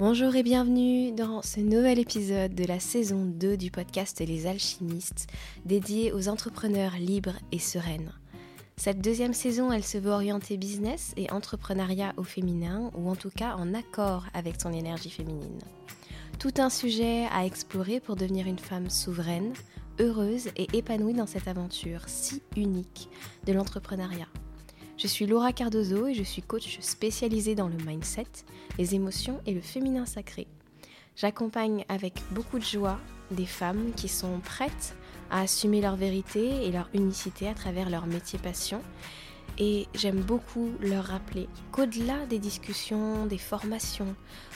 Bonjour et bienvenue dans ce nouvel épisode de la saison 2 du podcast Les Alchimistes, dédié aux entrepreneurs libres et sereines. Cette deuxième saison, elle se veut orienter business et entrepreneuriat au féminin, ou en tout cas en accord avec son énergie féminine. Tout un sujet à explorer pour devenir une femme souveraine, heureuse et épanouie dans cette aventure si unique de l'entrepreneuriat. Je suis Laura Cardozo et je suis coach spécialisée dans le mindset, les émotions et le féminin sacré. J'accompagne avec beaucoup de joie des femmes qui sont prêtes à assumer leur vérité et leur unicité à travers leur métier passion. Et j'aime beaucoup leur rappeler qu'au-delà des discussions, des formations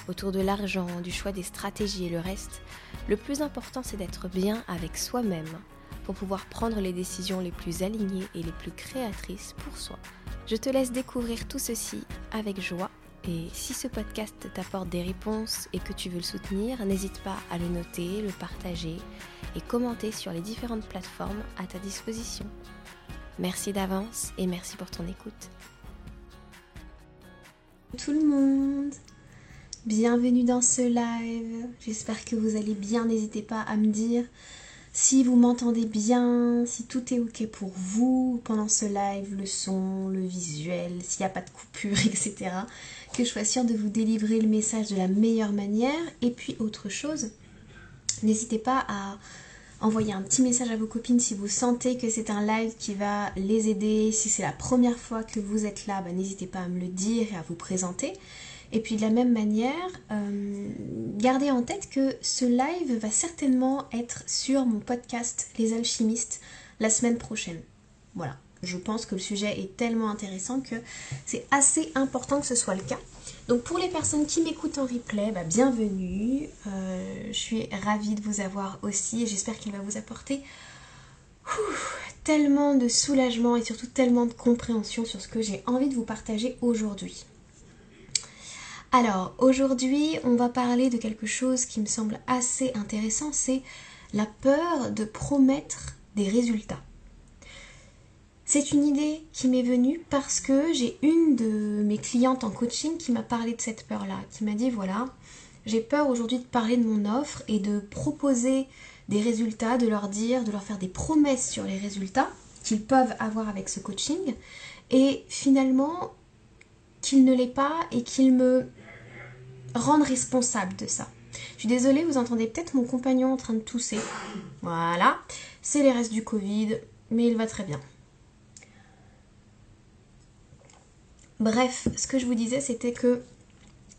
autour de l'argent, du choix des stratégies et le reste, le plus important c'est d'être bien avec soi-même pour pouvoir prendre les décisions les plus alignées et les plus créatrices pour soi. Je te laisse découvrir tout ceci avec joie et si ce podcast t'apporte des réponses et que tu veux le soutenir, n'hésite pas à le noter, le partager et commenter sur les différentes plateformes à ta disposition. Merci d'avance et merci pour ton écoute. Tout le monde, bienvenue dans ce live. J'espère que vous allez bien. N'hésitez pas à me dire si vous m'entendez bien, si tout est ok pour vous pendant ce live, le son, le visuel, s'il n'y a pas de coupure, etc. Que je sois sûre de vous délivrer le message de la meilleure manière. Et puis autre chose, n'hésitez pas à envoyer un petit message à vos copines si vous sentez que c'est un live qui va les aider. Si c'est la première fois que vous êtes là, bah, n'hésitez pas à me le dire et à vous présenter. Et puis de la même manière, euh, gardez en tête que ce live va certainement être sur mon podcast Les Alchimistes la semaine prochaine. Voilà, je pense que le sujet est tellement intéressant que c'est assez important que ce soit le cas. Donc pour les personnes qui m'écoutent en replay, bah, bienvenue. Euh, je suis ravie de vous avoir aussi et j'espère qu'il va vous apporter tellement de soulagement et surtout tellement de compréhension sur ce que j'ai envie de vous partager aujourd'hui. Alors, aujourd'hui, on va parler de quelque chose qui me semble assez intéressant, c'est la peur de promettre des résultats. C'est une idée qui m'est venue parce que j'ai une de mes clientes en coaching qui m'a parlé de cette peur-là, qui m'a dit voilà, j'ai peur aujourd'hui de parler de mon offre et de proposer des résultats, de leur dire, de leur faire des promesses sur les résultats qu'ils peuvent avoir avec ce coaching et finalement qu'ils ne l'aient pas et qu'ils me rendre responsable de ça. Je suis désolée, vous entendez peut-être mon compagnon en train de tousser. Voilà, c'est les restes du Covid, mais il va très bien. Bref, ce que je vous disais, c'était que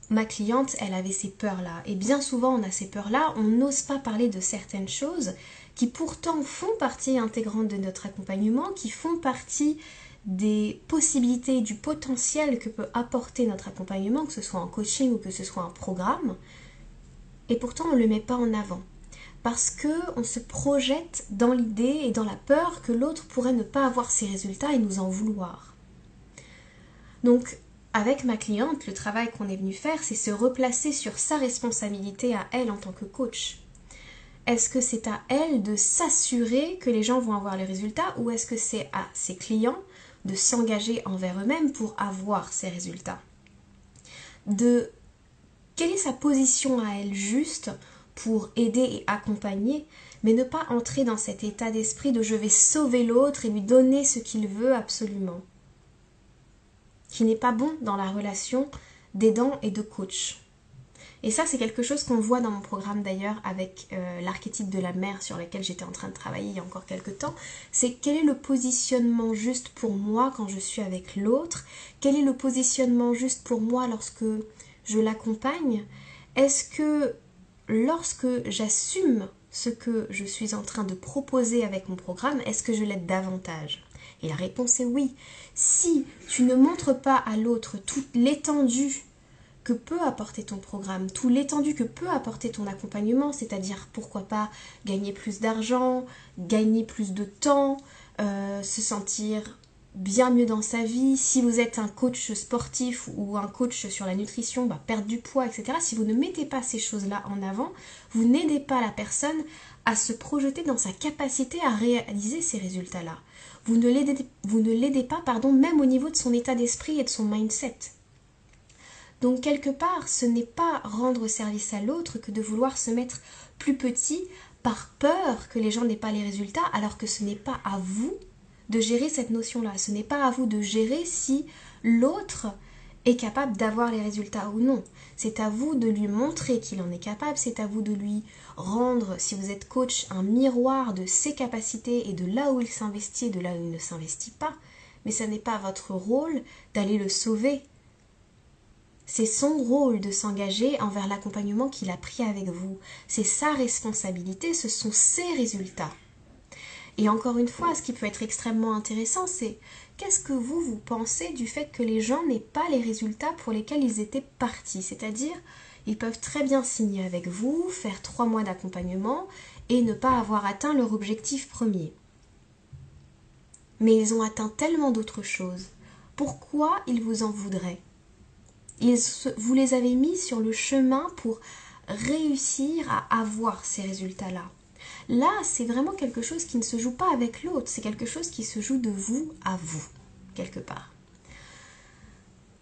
ma cliente, elle avait ces peurs-là. Et bien souvent, on a ces peurs-là, on n'ose pas parler de certaines choses qui pourtant font partie intégrante de notre accompagnement, qui font partie des possibilités, du potentiel que peut apporter notre accompagnement, que ce soit en coaching ou que ce soit en programme, et pourtant on ne le met pas en avant. Parce que on se projette dans l'idée et dans la peur que l'autre pourrait ne pas avoir ses résultats et nous en vouloir. Donc, avec ma cliente, le travail qu'on est venu faire, c'est se replacer sur sa responsabilité à elle en tant que coach. Est-ce que c'est à elle de s'assurer que les gens vont avoir les résultats ou est-ce que c'est à ses clients de s'engager envers eux-mêmes pour avoir ces résultats. De quelle est sa position à elle juste pour aider et accompagner, mais ne pas entrer dans cet état d'esprit de je vais sauver l'autre et lui donner ce qu'il veut absolument, qui n'est pas bon dans la relation d'aidant et de coach. Et ça, c'est quelque chose qu'on voit dans mon programme d'ailleurs avec euh, l'archétype de la mère sur lequel j'étais en train de travailler il y a encore quelques temps. C'est quel est le positionnement juste pour moi quand je suis avec l'autre? Quel est le positionnement juste pour moi lorsque je l'accompagne? Est-ce que lorsque j'assume ce que je suis en train de proposer avec mon programme, est-ce que je l'aide davantage? Et la réponse est oui. Si tu ne montres pas à l'autre toute l'étendue que peut apporter ton programme, tout l'étendue que peut apporter ton accompagnement, c'est-à-dire pourquoi pas gagner plus d'argent, gagner plus de temps, euh, se sentir bien mieux dans sa vie. Si vous êtes un coach sportif ou un coach sur la nutrition, bah, perdre du poids, etc. Si vous ne mettez pas ces choses-là en avant, vous n'aidez pas la personne à se projeter dans sa capacité à réaliser ces résultats-là. Vous ne l'aidez pas, pardon, même au niveau de son état d'esprit et de son mindset. Donc quelque part, ce n'est pas rendre service à l'autre que de vouloir se mettre plus petit par peur que les gens n'aient pas les résultats, alors que ce n'est pas à vous de gérer cette notion-là. Ce n'est pas à vous de gérer si l'autre est capable d'avoir les résultats ou non. C'est à vous de lui montrer qu'il en est capable, c'est à vous de lui rendre, si vous êtes coach, un miroir de ses capacités et de là où il s'investit et de là où il ne s'investit pas. Mais ce n'est pas votre rôle d'aller le sauver. C'est son rôle de s'engager envers l'accompagnement qu'il a pris avec vous. C'est sa responsabilité, ce sont ses résultats. Et encore une fois, ce qui peut être extrêmement intéressant, c'est qu'est-ce que vous, vous pensez du fait que les gens n'aient pas les résultats pour lesquels ils étaient partis? C'est-à-dire, ils peuvent très bien signer avec vous, faire trois mois d'accompagnement et ne pas avoir atteint leur objectif premier. Mais ils ont atteint tellement d'autres choses. Pourquoi ils vous en voudraient? Vous les avez mis sur le chemin pour réussir à avoir ces résultats-là. Là, c'est vraiment quelque chose qui ne se joue pas avec l'autre, c'est quelque chose qui se joue de vous à vous, quelque part.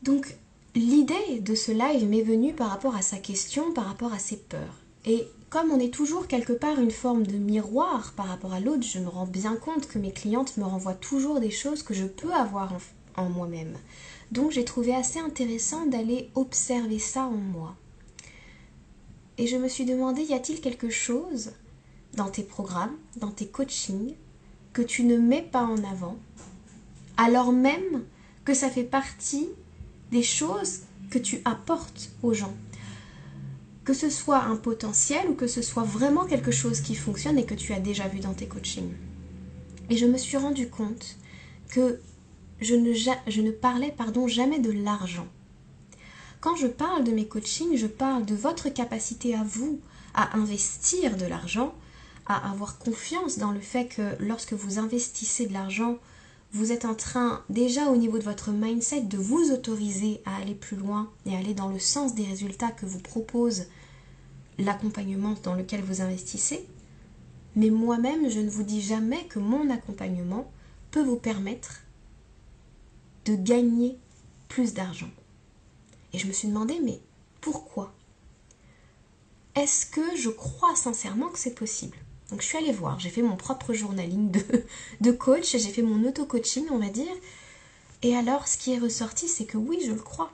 Donc, l'idée de ce live m'est venue par rapport à sa question, par rapport à ses peurs. Et comme on est toujours quelque part une forme de miroir par rapport à l'autre, je me rends bien compte que mes clientes me renvoient toujours des choses que je peux avoir moi-même. Donc j'ai trouvé assez intéressant d'aller observer ça en moi. Et je me suis demandé, y a-t-il quelque chose dans tes programmes, dans tes coachings, que tu ne mets pas en avant, alors même que ça fait partie des choses que tu apportes aux gens? Que ce soit un potentiel ou que ce soit vraiment quelque chose qui fonctionne et que tu as déjà vu dans tes coachings. Et je me suis rendu compte que je ne, parlais pardon, jamais de l'argent. Quand je parle de mes coachings, je parle de votre capacité à vous à investir de l'argent à avoir confiance dans le fait que lorsque vous investissez de l'argent, vous êtes en train déjà au niveau de votre mindset de vous autoriser à aller plus loin et aller dans le sens des résultats que vous propose l'accompagnement dans lequel vous investissez. Mais moi-même, je ne vous dis jamais que mon accompagnement peut vous permettre de gagner plus d'argent. Et je me suis demandé, mais pourquoi? Est-ce que je crois sincèrement que c'est possible? Donc je suis allée voir, j'ai fait mon propre journaling de, de coach, j'ai fait mon auto-coaching, on va dire. Et alors, ce qui est ressorti, c'est que oui, je le crois.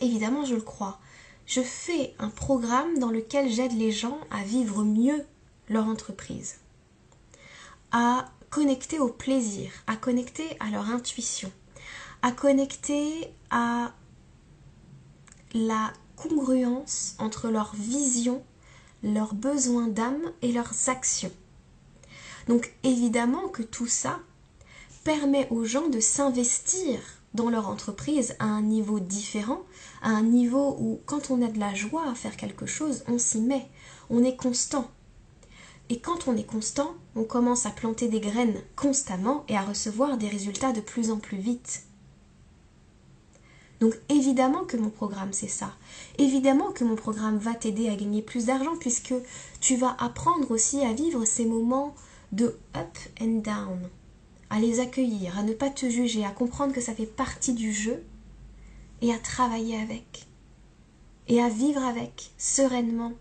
Évidemment, je le crois. Je fais un programme dans lequel j'aide les gens à vivre mieux leur entreprise, à connecter au plaisir, à connecter à leur intuition, à connecter à la congruence entre leur vision leurs besoins d'âme et leurs actions. Donc évidemment que tout ça permet aux gens de s'investir dans leur entreprise à un niveau différent, à un niveau où quand on a de la joie à faire quelque chose, on s'y met, on est constant. Et quand on est constant, on commence à planter des graines constamment et à recevoir des résultats de plus en plus vite. Donc évidemment que mon programme c'est ça. Évidemment que mon programme va t'aider à gagner plus d'argent puisque tu vas apprendre aussi à vivre ces moments de up and down, à les accueillir, à ne pas te juger, à comprendre que ça fait partie du jeu et à travailler avec et à vivre avec sereinement.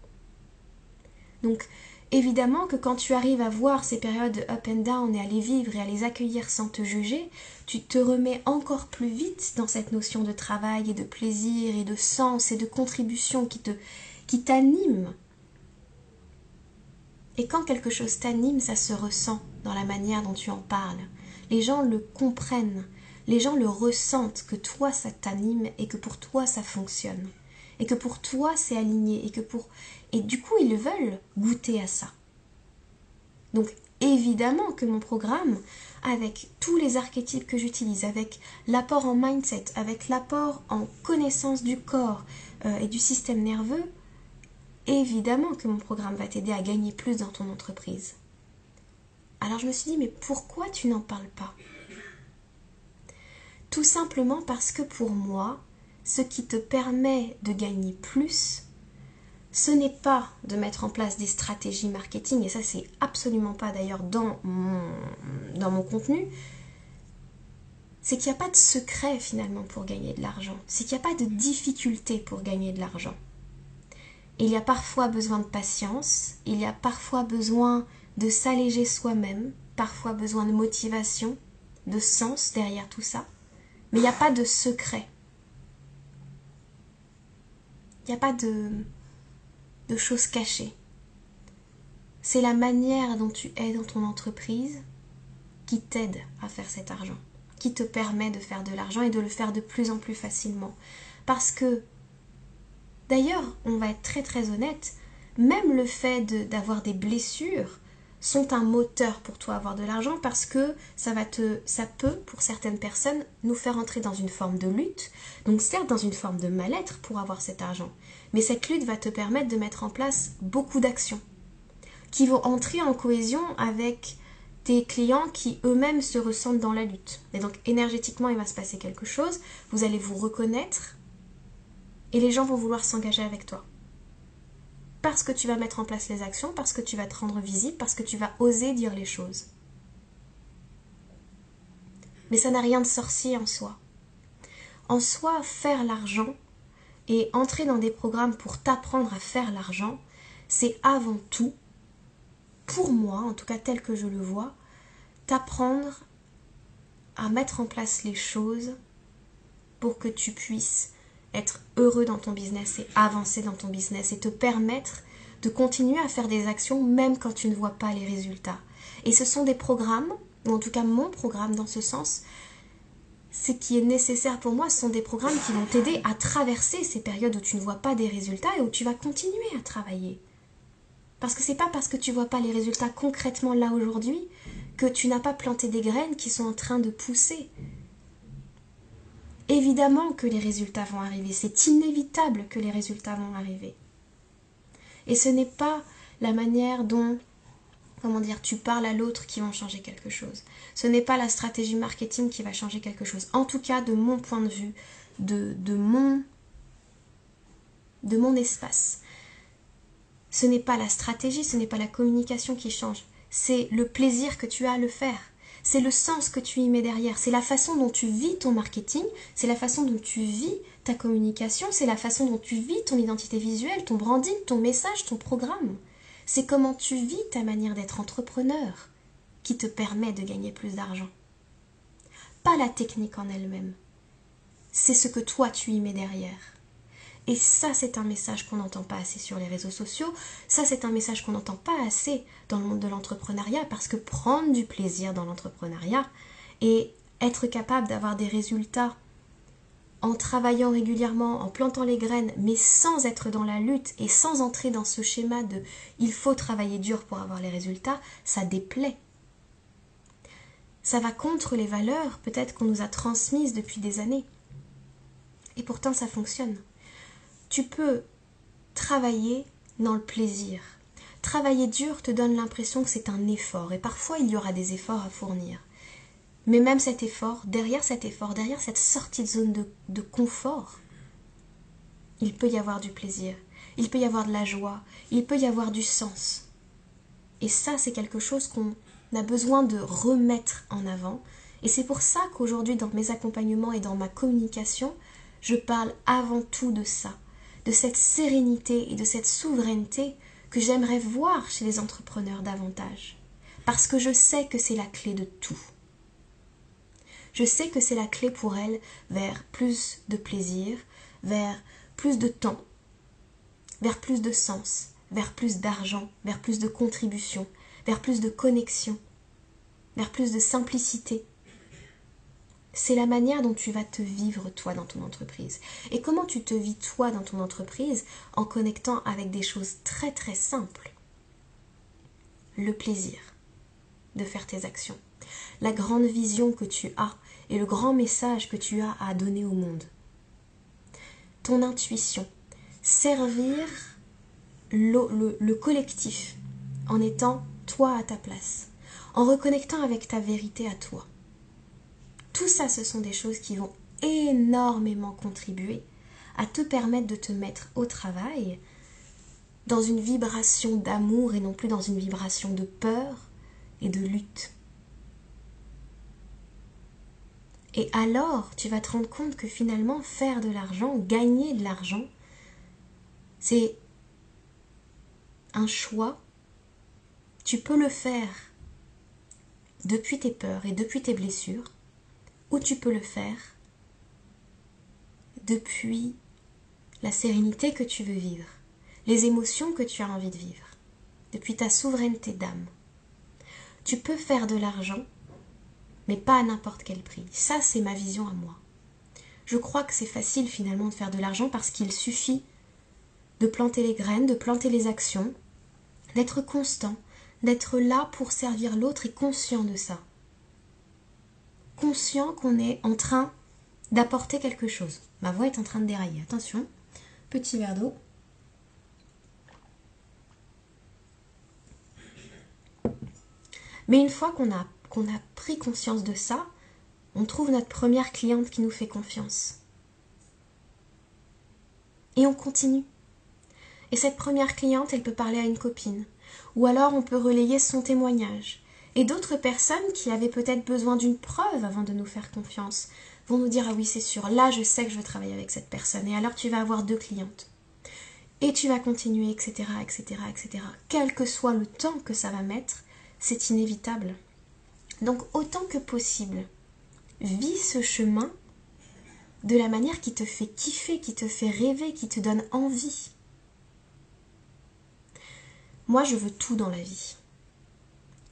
Donc Évidemment que quand tu arrives à voir ces périodes de up and down et à les vivre et à les accueillir sans te juger, tu te remets encore plus vite dans cette notion de travail et de plaisir et de sens et de contribution qui te qui t'anime. Et quand quelque chose t'anime, ça se ressent dans la manière dont tu en parles. Les gens le comprennent, les gens le ressentent que toi ça t'anime et que pour toi ça fonctionne et que pour toi c'est aligné et que pour et du coup ils veulent goûter à ça. Donc évidemment que mon programme avec tous les archétypes que j'utilise, avec l'apport en mindset, avec l'apport en connaissance du corps euh, et du système nerveux, évidemment que mon programme va t'aider à gagner plus dans ton entreprise. Alors je me suis dit, mais pourquoi tu n'en parles pas? Tout simplement parce que pour moi, ce qui te permet de gagner plus, ce n'est pas de mettre en place des stratégies marketing, et ça c'est absolument pas d'ailleurs dans mon, dans mon contenu, c'est qu'il n'y a pas de secret finalement pour gagner de l'argent. C'est qu'il n'y a pas de difficulté pour gagner de l'argent. Il y a parfois besoin de patience, il y a parfois besoin de s'alléger soi-même, parfois besoin de motivation, de sens derrière tout ça. Mais il n'y a pas de secret. Il n'y a pas de, de choses cachées. C'est la manière dont tu es dans ton entreprise qui t'aide à faire cet argent qui te permet de faire de l'argent et de le faire de plus en plus facilement. Parce que, d'ailleurs, on va être très très honnête, même le fait d'avoir des blessures sont un moteur pour toi avoir de l'argent parce que ça va te ça peut pour certaines personnes nous faire entrer dans une forme de lutte donc certes dans une forme de mal-être pour avoir cet argent mais cette lutte va te permettre de mettre en place beaucoup d'actions qui vont entrer en cohésion avec tes clients qui eux-mêmes se ressentent dans la lutte. Et donc énergétiquement, il va se passer quelque chose, vous allez vous reconnaître et les gens vont vouloir s'engager avec toi. Parce que tu vas mettre en place les actions, parce que tu vas te rendre visible, parce que tu vas oser dire les choses. Mais ça n'a rien de sorcier en soi. En soi, faire l'argent et entrer dans des programmes pour t'apprendre à faire l'argent, c'est avant tout pour moi, en tout cas tel que je le vois, t'apprendre à mettre en place les choses pour que tu puisses être heureux dans ton business et avancer dans ton business et te permettre de continuer à faire des actions même quand tu ne vois pas les résultats. Et ce sont des programmes, ou en tout cas mon programme dans ce sens, ce qui est nécessaire pour moi, ce sont des programmes qui vont t'aider à traverser ces périodes où tu ne vois pas des résultats et où tu vas continuer à travailler. Parce que c'est pas parce que tu vois pas les résultats concrètement là aujourd'hui que tu n'as pas planté des graines qui sont en train de pousser. Évidemment que les résultats vont arriver, c'est inévitable que les résultats vont arriver. Et ce n'est pas la manière dont comment dire, tu parles à l'autre qui va changer quelque chose. Ce n'est pas la stratégie marketing qui va changer quelque chose. En tout cas, de mon point de vue, de, de mon espace. Ce n'est pas la stratégie, ce n'est pas la communication qui change, c'est le plaisir que tu as à le faire. C'est le sens que tu y mets derrière, c'est la façon dont tu vis ton marketing, c'est la façon dont tu vis ta communication, c'est la façon dont tu vis ton identité visuelle, ton branding, ton message, ton programme. C'est comment tu vis ta manière d'être entrepreneur qui te permet de gagner plus d'argent. Pas la technique en elle-même. C'est ce que toi tu y mets derrière. Et ça, c'est un message qu'on n'entend pas assez sur les réseaux sociaux. Ça, c'est un message qu'on n'entend pas assez dans le monde de l'entrepreneuriat parce que prendre du plaisir dans l'entrepreneuriat et être capable d'avoir des résultats en travaillant régulièrement, en plantant les graines, mais sans être dans la lutte et sans entrer dans ce schéma de il faut travailler dur pour avoir les résultats, ça déplaît. Ça va contre les valeurs peut-être qu'on nous a transmises depuis des années. Et pourtant ça fonctionne tu peux travailler dans le plaisir. Travailler dur te donne l'impression que c'est un effort et parfois il y aura des efforts à fournir. Mais même cet effort, derrière cet effort, derrière cette sortie de zone de, confort, il peut y avoir du plaisir, il peut y avoir de la joie, il peut y avoir du sens. Et ça, c'est quelque chose qu'on a besoin de remettre en avant. Et c'est pour ça qu'aujourd'hui, dans mes accompagnements et dans ma communication, je parle avant tout de ça de cette sérénité et de cette souveraineté que j'aimerais voir chez les entrepreneurs davantage. Parce que je sais que c'est la clé de tout. Je sais que c'est la clé pour elles vers plus de plaisir, vers plus de temps, vers plus de sens, vers plus d'argent, vers plus de contribution, vers plus de connexion, vers plus de simplicité, c'est la manière dont tu vas te vivre toi dans ton entreprise. Et comment tu te vis toi dans ton entreprise en connectant avec des choses très très simples? Le plaisir de faire tes actions, la grande vision que tu as et le grand message que tu as à donner au monde. Ton intuition, servir le, le collectif en étant toi à ta place, en reconnectant avec ta vérité à toi tout ça, ce sont des choses qui vont énormément contribuer à te permettre de te mettre au travail dans une vibration d'amour et non plus dans une vibration de peur et de lutte. Et alors, tu vas te rendre compte que finalement, faire de l'argent, gagner de l'argent, c'est un choix. Tu peux le faire depuis tes peurs et depuis tes blessures, ou tu peux le faire depuis la sérénité que tu veux vivre, les émotions que tu as envie de vivre, depuis ta souveraineté d'âme. Tu peux faire de l'argent, mais pas à n'importe quel prix. Ça, c'est ma vision à moi. Je crois que c'est facile finalement de faire de l'argent parce qu'il suffit de planter les graines, de planter les actions, d'être constant, d'être là pour servir l'autre et conscient de ça. Conscient qu'on est en train d'apporter quelque chose. Ma voix est en train de dérailler. Attention, petit verre d'eau. Mais une fois qu'on a, qu'on a pris conscience de ça, on trouve notre première cliente qui nous fait confiance. Et on continue. Et cette première cliente, elle peut parler à une copine. Ou alors on peut relayer son témoignage. Et d'autres personnes qui avaient peut-être besoin d'une preuve avant de nous faire confiance vont nous dire Ah oui, c'est sûr, là je sais que je veux travailler avec cette personne. Et alors tu vas avoir deux clientes. Et tu vas continuer, etc., etc., etc. Quel que soit le temps que ça va mettre, c'est inévitable. Donc autant que possible, vis ce chemin de la manière qui te fait kiffer, qui te fait rêver, qui te donne envie. Moi, je veux tout dans la vie.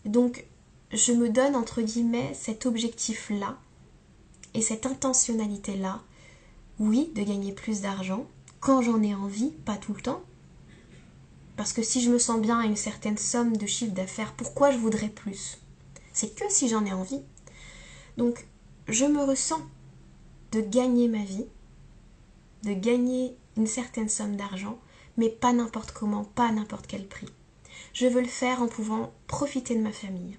Donc, je me donne, entre guillemets, cet objectif-là et cette intentionnalité-là. Oui, de gagner plus d'argent, quand j'en ai envie, pas tout le temps. Parce que si je me sens bien à une certaine somme de chiffre d'affaires, pourquoi je voudrais plus? C'est que si j'en ai envie. Donc, je me ressens de gagner ma vie, de gagner une certaine somme d'argent, mais pas n'importe comment, pas n'importe quel prix. Je veux le faire en pouvant profiter de ma famille.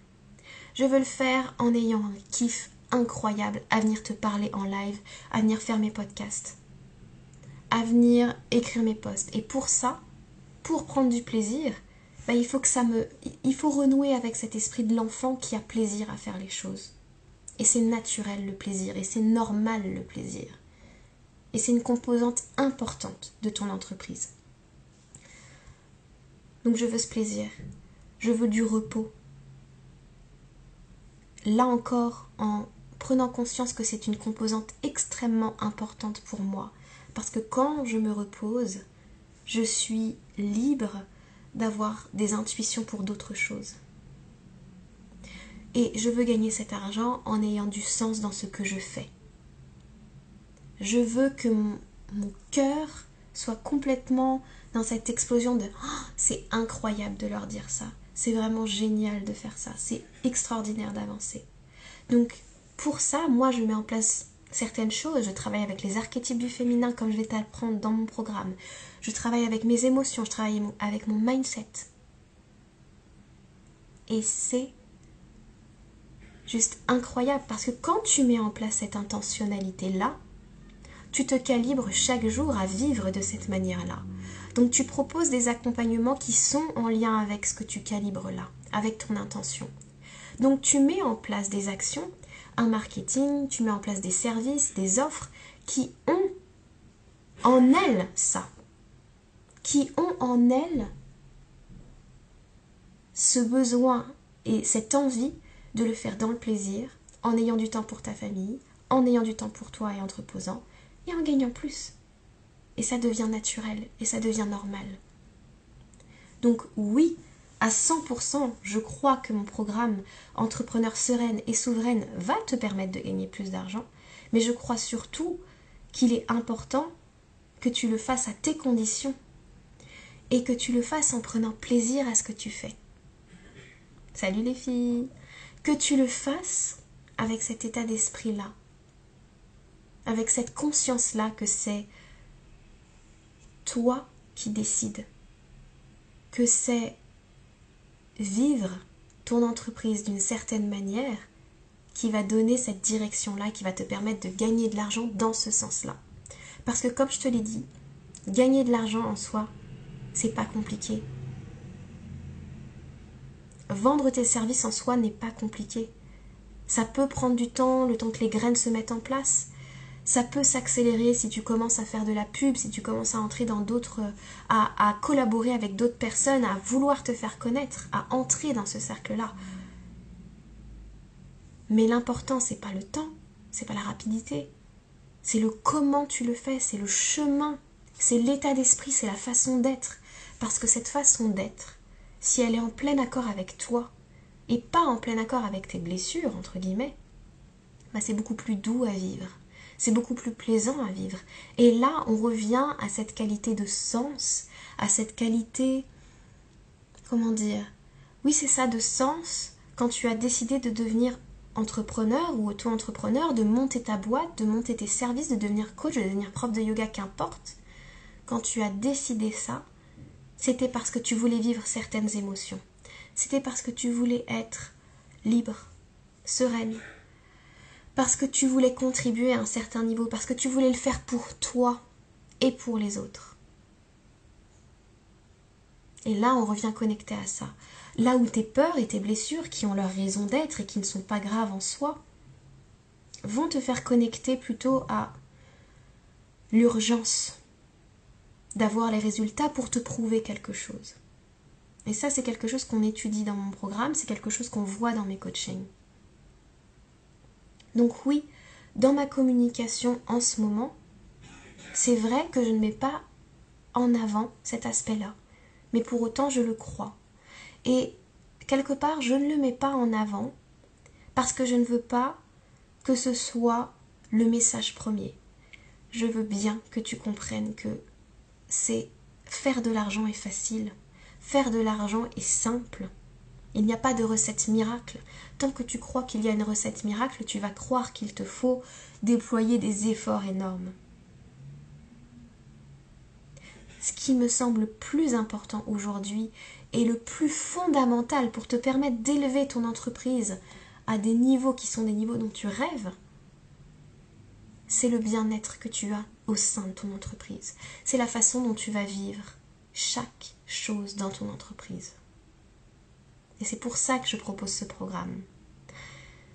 Je veux le faire en ayant un kiff incroyable à venir te parler en live, à venir faire mes podcasts, à venir écrire mes posts. Et pour ça, pour prendre du plaisir, bah, il faut que ça me, il faut renouer avec cet esprit de l'enfant qui a plaisir à faire les choses. Et c'est naturel le plaisir, et c'est normal le plaisir. Et c'est une composante importante de ton entreprise. Donc je veux ce plaisir. Je veux du repos. Là encore, en prenant conscience que c'est une composante extrêmement importante pour moi. Parce que quand je me repose, je suis libre d'avoir des intuitions pour d'autres choses. Et je veux gagner cet argent en ayant du sens dans ce que je fais. Je veux que mon, cœur soit complètement dans cette explosion de oh, c'est incroyable de leur dire ça, c'est vraiment génial de faire ça, c'est extraordinaire d'avancer. Donc pour ça, moi je mets en place certaines choses, je travaille avec les archétypes du féminin comme je vais t'apprendre dans mon programme, je travaille avec mes émotions, je travaille avec mon mindset. Et c'est juste incroyable parce que quand tu mets en place cette intentionnalité-là, tu te calibres chaque jour à vivre de cette manière-là. Donc tu proposes des accompagnements qui sont en lien avec ce que tu calibres là, avec ton intention. Donc tu mets en place des actions, un marketing, tu mets en place des services, des offres qui ont en elles ça, qui ont en elles ce besoin et cette envie de le faire dans le plaisir, en ayant du temps pour ta famille, en ayant du temps pour toi et en reposant, et en gagnant plus. Et ça devient naturel et ça devient normal. Donc oui, à 100%, je crois que mon programme Entrepreneur sereine et souveraine va te permettre de gagner plus d'argent, mais je crois surtout qu'il est important que tu le fasses à tes conditions et que tu le fasses en prenant plaisir à ce que tu fais. Salut les filles Que tu le fasses avec cet état d'esprit-là, avec cette conscience-là que c'est toi qui décides, que c'est vivre ton entreprise d'une certaine manière qui va donner cette direction-là, qui va te permettre de gagner de l'argent dans ce sens-là. Parce que comme je te l'ai dit, gagner de l'argent en soi, c'est pas compliqué. Vendre tes services en soi n'est pas compliqué. Ça peut prendre du temps, le temps que les graines se mettent en place. Ça peut s'accélérer si tu commences à faire de la pub, si tu commences à entrer dans d'autres, à, collaborer avec d'autres personnes, à vouloir te faire connaître, à entrer dans ce cercle-là. Mais l'important, c'est pas le temps, c'est pas la rapidité, c'est le comment tu le fais, c'est le chemin, c'est l'état d'esprit, c'est la façon d'être. Parce que cette façon d'être, si elle est en plein accord avec toi, et pas en plein accord avec tes blessures, entre guillemets, bah c'est beaucoup plus doux à vivre, c'est beaucoup plus plaisant à vivre. Et là, on revient à cette qualité de sens, à cette qualité, comment dire, oui c'est ça, de sens, quand tu as décidé de devenir entrepreneur ou auto-entrepreneur, de monter ta boîte, de monter tes services, de devenir coach, de devenir prof de yoga, qu'importe, quand tu as décidé ça, c'était parce que tu voulais vivre certaines émotions. C'était parce que tu voulais être libre, sereine, parce que tu voulais contribuer à un certain niveau, parce que tu voulais le faire pour toi et pour les autres. Et là, on revient connecté à ça. Là où tes peurs et tes blessures, qui ont leur raison d'être et qui ne sont pas graves en soi, vont te faire connecter plutôt à l'urgence d'avoir les résultats pour te prouver quelque chose. Et ça, c'est quelque chose qu'on étudie dans mon programme, c'est quelque chose qu'on voit dans mes coachings. Donc oui, dans ma communication en ce moment, c'est vrai que je ne mets pas en avant cet aspect-là, mais pour autant je le crois. Et quelque part, je ne le mets pas en avant parce que je ne veux pas que ce soit le message premier. Je veux bien que tu comprennes que c'est faire de l'argent est facile, faire de l'argent est simple. Il n'y a pas de recette miracle. Tant que tu crois qu'il y a une recette miracle, tu vas croire qu'il te faut déployer des efforts énormes. Ce qui me semble plus important aujourd'hui et le plus fondamental pour te permettre d'élever ton entreprise à des niveaux qui sont des niveaux dont tu rêves, c'est le bien-être que tu as au sein de ton entreprise. C'est la façon dont tu vas vivre chaque chose dans ton entreprise. Et c'est pour ça que je propose ce programme.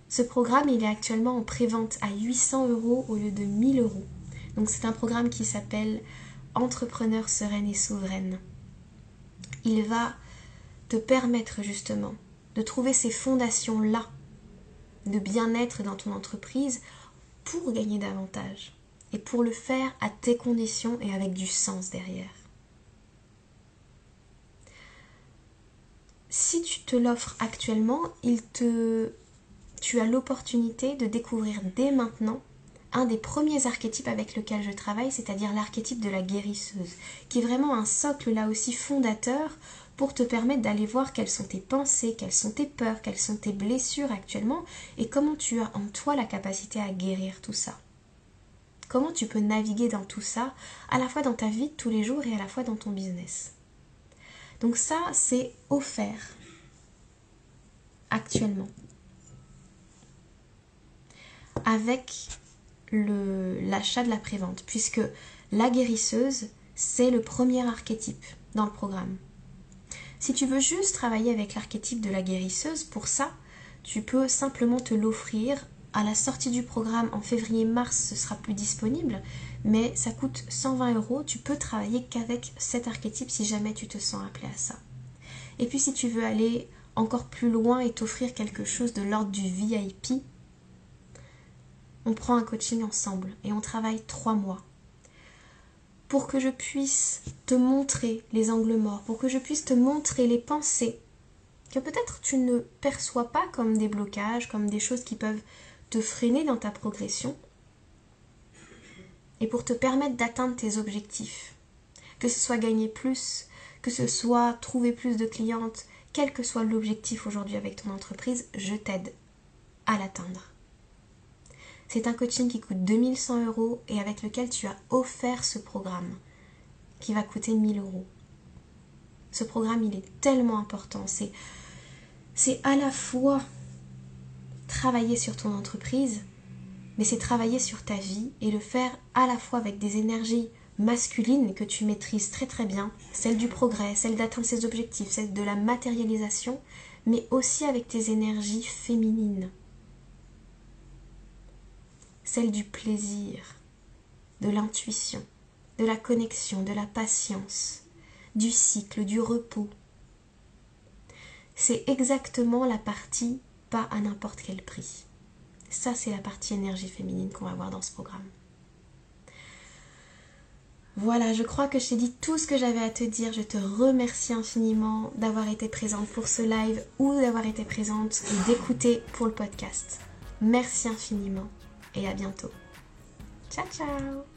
Ce programme, il est actuellement en prévente à 800 euros au lieu de 1000 euros. Donc c'est un programme qui s'appelle Entrepreneur sereine et souveraine. Il va te permettre justement de trouver ces fondations-là de bien-être dans ton entreprise pour gagner davantage et pour le faire à tes conditions et avec du sens derrière. Si tu te l'offres actuellement, il te tu as l'opportunité de découvrir dès maintenant un des premiers archétypes avec lequel je travaille, c'est-à-dire l'archétype de la guérisseuse, qui est vraiment un socle là aussi fondateur pour te permettre d'aller voir quelles sont tes pensées, quelles sont tes peurs, quelles sont tes blessures actuellement et comment tu as en toi la capacité à guérir tout ça. Comment tu peux naviguer dans tout ça, à la fois dans ta vie de tous les jours et à la fois dans ton business. Donc ça, c'est offert actuellement. Avec l'achat de la prévente, puisque la guérisseuse, c'est le premier archétype dans le programme. Si tu veux juste travailler avec l'archétype de la guérisseuse, pour ça, tu peux simplement te l'offrir. À la sortie du programme en février-mars, ce sera plus disponible, mais ça coûte 120 euros. Tu peux travailler qu'avec cet archétype si jamais tu te sens appelé à ça. Et puis si tu veux aller encore plus loin et t'offrir quelque chose de l'ordre du VIP, on prend un coaching ensemble et on travaille trois mois pour que je puisse te montrer les angles morts, pour que je puisse te montrer les pensées que peut-être tu ne perçois pas comme des blocages, comme des choses qui peuvent te freiner dans ta progression, et pour te permettre d'atteindre tes objectifs. Que ce soit gagner plus, que ce soit trouver plus de clientes, quel que soit l'objectif aujourd'hui avec ton entreprise, je t'aide à l'atteindre. C'est un coaching qui coûte 2100 euros et avec lequel tu as offert ce programme qui va coûter 1000 euros. Ce programme, il est tellement important. C'est, c'est à la fois travailler sur ton entreprise, mais c'est travailler sur ta vie et le faire à la fois avec des énergies masculines que tu maîtrises très très bien, celle du progrès, celle d'atteindre ses objectifs, celle de la matérialisation, mais aussi avec tes énergies féminines celle du plaisir, de l'intuition, de la connexion, de la patience, du cycle, du repos. C'est exactement la partie pas à n'importe quel prix. Ça, c'est la partie énergie féminine qu'on va voir dans ce programme. Voilà, je crois que je t'ai dit tout ce que j'avais à te dire. Je te remercie infiniment d'avoir été présente pour ce live ou d'avoir été présente et d'écouter pour le podcast. Merci infiniment et à bientôt. Ciao ciao